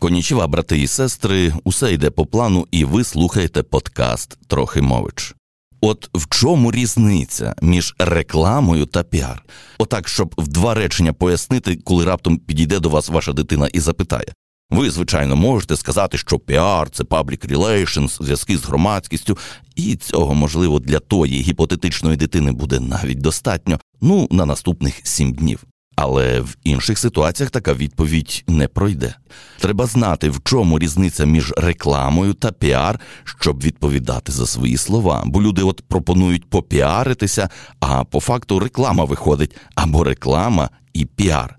Konnichiwa, брати і сестри, усе йде по плану, і ви слухаєте подкаст Трохи мович. От в чому різниця між рекламою та піар? Отак, щоб в два речення пояснити, коли раптом підійде до вас ваша дитина і запитає. Ви, звичайно, можете сказати, що піар це public relations, зв'язки з громадськістю, і цього, можливо, для тої гіпотетичної дитини буде навіть достатньо, ну, на наступних сім днів. Але в інших ситуаціях така відповідь не пройде. Треба знати, в чому різниця між рекламою та піар, щоб відповідати за свої слова. Бо люди от пропонують попіаритися, а по факту реклама виходить або реклама і піар.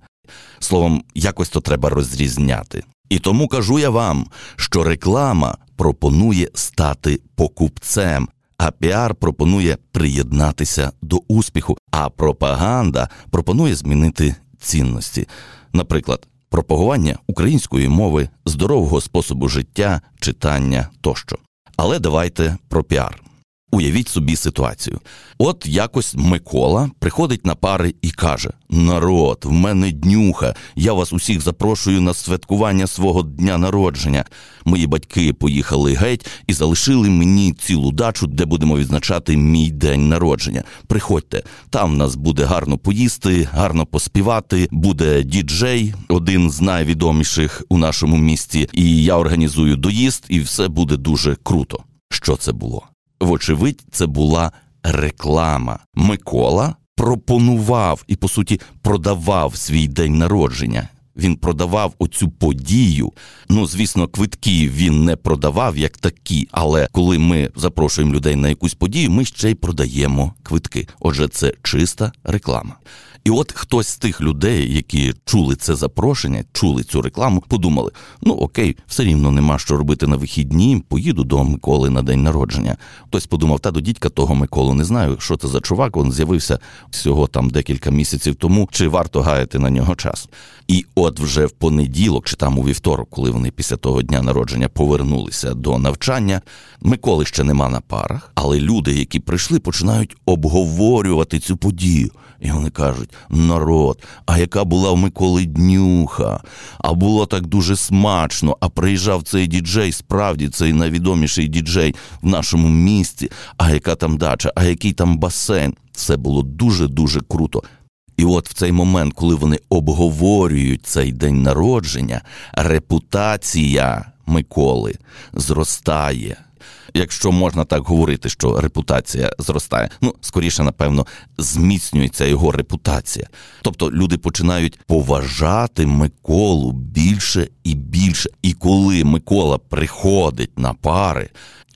Словом, якось то треба розрізняти. І тому кажу я вам, що реклама пропонує стати покупцем, а піар пропонує приєднатися до успіху, а пропаганда пропонує змінити цінності, наприклад, пропагування української мови, здорового способу життя, читання тощо. Але давайте про піар. Уявіть собі ситуацію. От якось Микола приходить на пари і каже: Народ, в мене днюха, я вас усіх запрошую на святкування свого дня народження. Мої батьки поїхали геть і залишили мені цілу дачу, де будемо відзначати мій день народження. Приходьте, там в нас буде гарно поїсти, гарно поспівати. Буде діджей, один з найвідоміших у нашому місті. І я організую доїзд, і все буде дуже круто. Що це було? Вочевидь, це була реклама. Микола пропонував і, по суті, продавав свій день народження. Він продавав оцю подію. Ну, звісно, квитки він не продавав як такі, але коли ми запрошуємо людей на якусь подію, ми ще й продаємо квитки. Отже, це чиста реклама. І от хтось з тих людей, які чули це запрошення, чули цю рекламу, подумали: ну окей, все рівно нема що робити на вихідні, поїду до Миколи на день народження. Хтось подумав, та до дідька того Миколу не знаю, що це за чувак. Він з'явився всього там декілька місяців тому, чи варто гаяти на нього час. І от вже в понеділок, чи там у вівторок, коли вони після того дня народження повернулися до навчання, Миколи ще нема на парах, але люди, які прийшли, починають обговорювати цю подію. І вони кажуть: народ, а яка була в Миколи днюха, а було так дуже смачно. А приїжджав цей діджей, справді цей найвідоміший діджей в нашому місті. А яка там дача, а який там басейн? Все було дуже дуже круто. І от в цей момент, коли вони обговорюють цей день народження, репутація Миколи зростає якщо можна так говорити, що репутація зростає, ну скоріше, напевно, зміцнюється його репутація. Тобто люди починають поважати Миколу більше і більше. І коли Микола приходить на пари.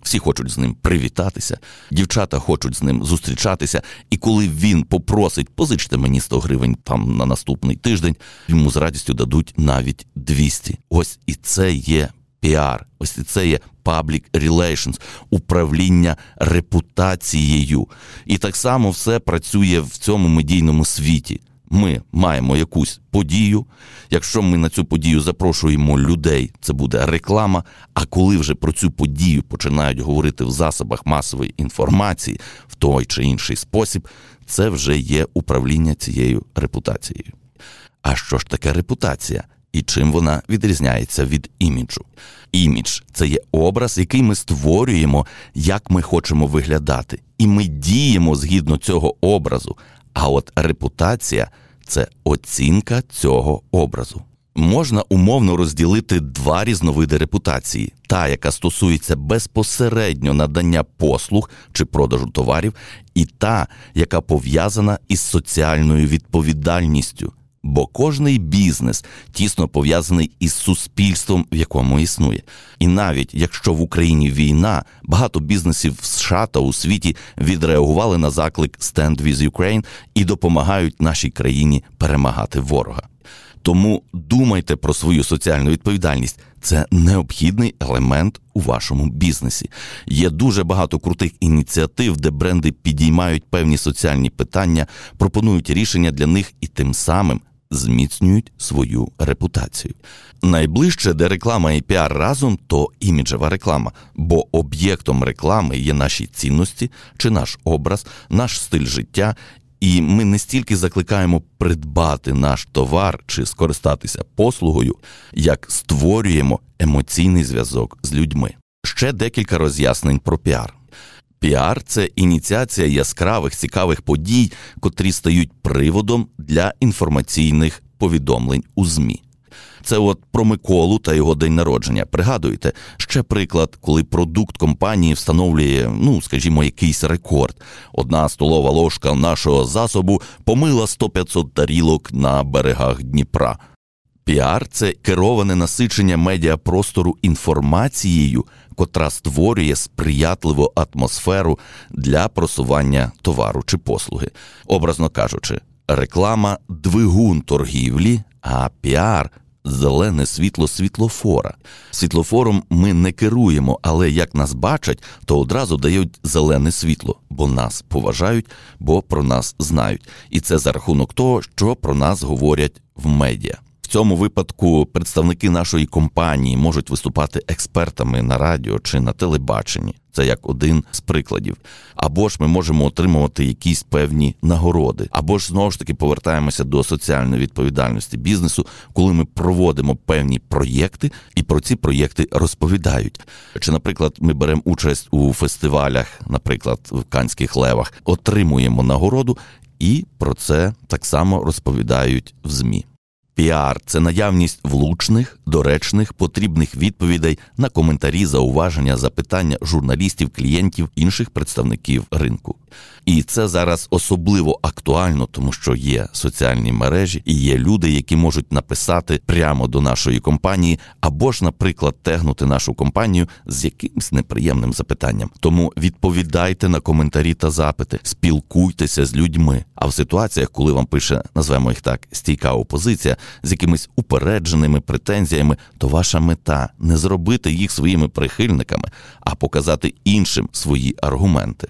Всі хочуть з ним привітатися, дівчата хочуть з ним зустрічатися. І коли він попросить позичте мені 100 гривень там на наступний тиждень, йому з радістю дадуть навіть 200. Ось і це є піар. Ось і це є public relations, управління репутацією. І так само все працює в цьому медійному світі. Ми маємо якусь подію. Якщо ми на цю подію запрошуємо людей, це буде реклама. А коли вже про цю подію починають говорити в засобах масової інформації в той чи інший спосіб, це вже є управління цією репутацією. А що ж таке репутація? і чим вона відрізняється від іміджу. Імідж це є образ, який ми створюємо, як ми хочемо виглядати, і ми діємо згідно цього образу. А от репутація це оцінка цього образу. Можна умовно розділити два різновиди репутації: та, яка стосується безпосередньо надання послуг чи продажу товарів, і та, яка пов'язана із соціальною відповідальністю бо кожний бізнес тісно пов'язаний із суспільством, в якому існує. І навіть якщо в Україні війна, багато бізнесів в США та у світі відреагували на заклик «Stand with Ukraine» і допомагають нашій країні перемагати ворога. Тому думайте про свою соціальну відповідальність. Це необхідний елемент у вашому бізнесі. Є дуже багато крутих ініціатив, де бренди підіймають певні соціальні питання, пропонують рішення для них і тим самим зміцнюють свою репутацію. Найближче, де реклама і піар разом, то іміджева реклама, бо об'єктом реклами є наші цінності чи наш образ, наш стиль життя. І ми не стільки закликаємо придбати наш товар чи скористатися послугою, як створюємо емоційний зв'язок з людьми. Ще декілька роз'яснень про піар. Піар це ініціація яскравих цікавих подій, котрі стають приводом для інформаційних повідомлень у ЗМІ. Це от про Миколу та його день народження. Пригадуєте, ще приклад, коли продукт компанії встановлює, ну скажімо, якийсь рекорд. Одна столова ложка нашого засобу помила 100-500 тарілок на берегах Дніпра. Піар це кероване насичення медіапростору інформацією, котра створює сприятливу атмосферу для просування товару чи послуги. Образно кажучи, реклама двигун торгівлі, а піар зелене світло світлофора. Світлофором ми не керуємо, але як нас бачать, то одразу дають зелене світло, бо нас поважають, бо про нас знають. І це за рахунок того, що про нас говорять в медіа. В цьому випадку представники нашої компанії можуть виступати експертами на радіо чи на телебаченні. Це як один з прикладів. Або ж ми можемо отримувати якісь певні нагороди, або ж знову ж таки повертаємося до соціальної відповідальності бізнесу, коли ми проводимо певні проєкти і про ці проєкти розповідають. Чи, наприклад, ми беремо участь у фестивалях, наприклад, в Канських левах, отримуємо нагороду, і про це так само розповідають в ЗМІ. Піар це наявність влучних, доречних, потрібних відповідей на коментарі, зауваження, запитання журналістів, клієнтів, інших представників ринку. І це зараз особливо актуально, тому що є соціальні мережі і є люди, які можуть написати прямо до нашої компанії, або ж, наприклад, тегнути нашу компанію з якимось неприємним запитанням. Тому відповідайте на коментарі та запити, спілкуйтеся з людьми. А в ситуаціях, коли вам пише, назвемо їх так, стійка опозиція з якимись упередженими претензіями, то ваша мета не зробити їх своїми прихильниками, а показати іншим свої аргументи.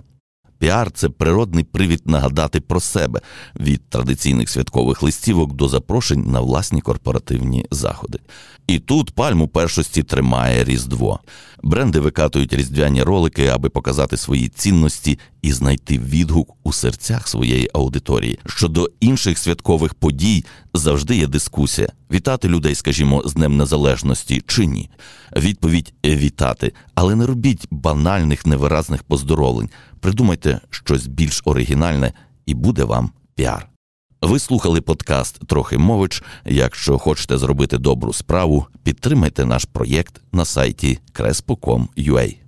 Піар це природний привід нагадати про себе від традиційних святкових листівок до запрошень на власні корпоративні заходи. І тут пальму першості тримає Різдво. Бренди викатують різдвяні ролики, аби показати свої цінності і знайти відгук у серцях своєї аудиторії. Щодо інших святкових подій завжди є дискусія: вітати людей, скажімо, з Днем Незалежності чи ні. Відповідь вітати, але не робіть банальних невиразних поздоровлень. Придумайте щось більш оригінальне, і буде вам піар. Ви слухали подкаст Трохи мович. Якщо хочете зробити добру справу, підтримайте наш проєкт на сайті crespo.com.ua.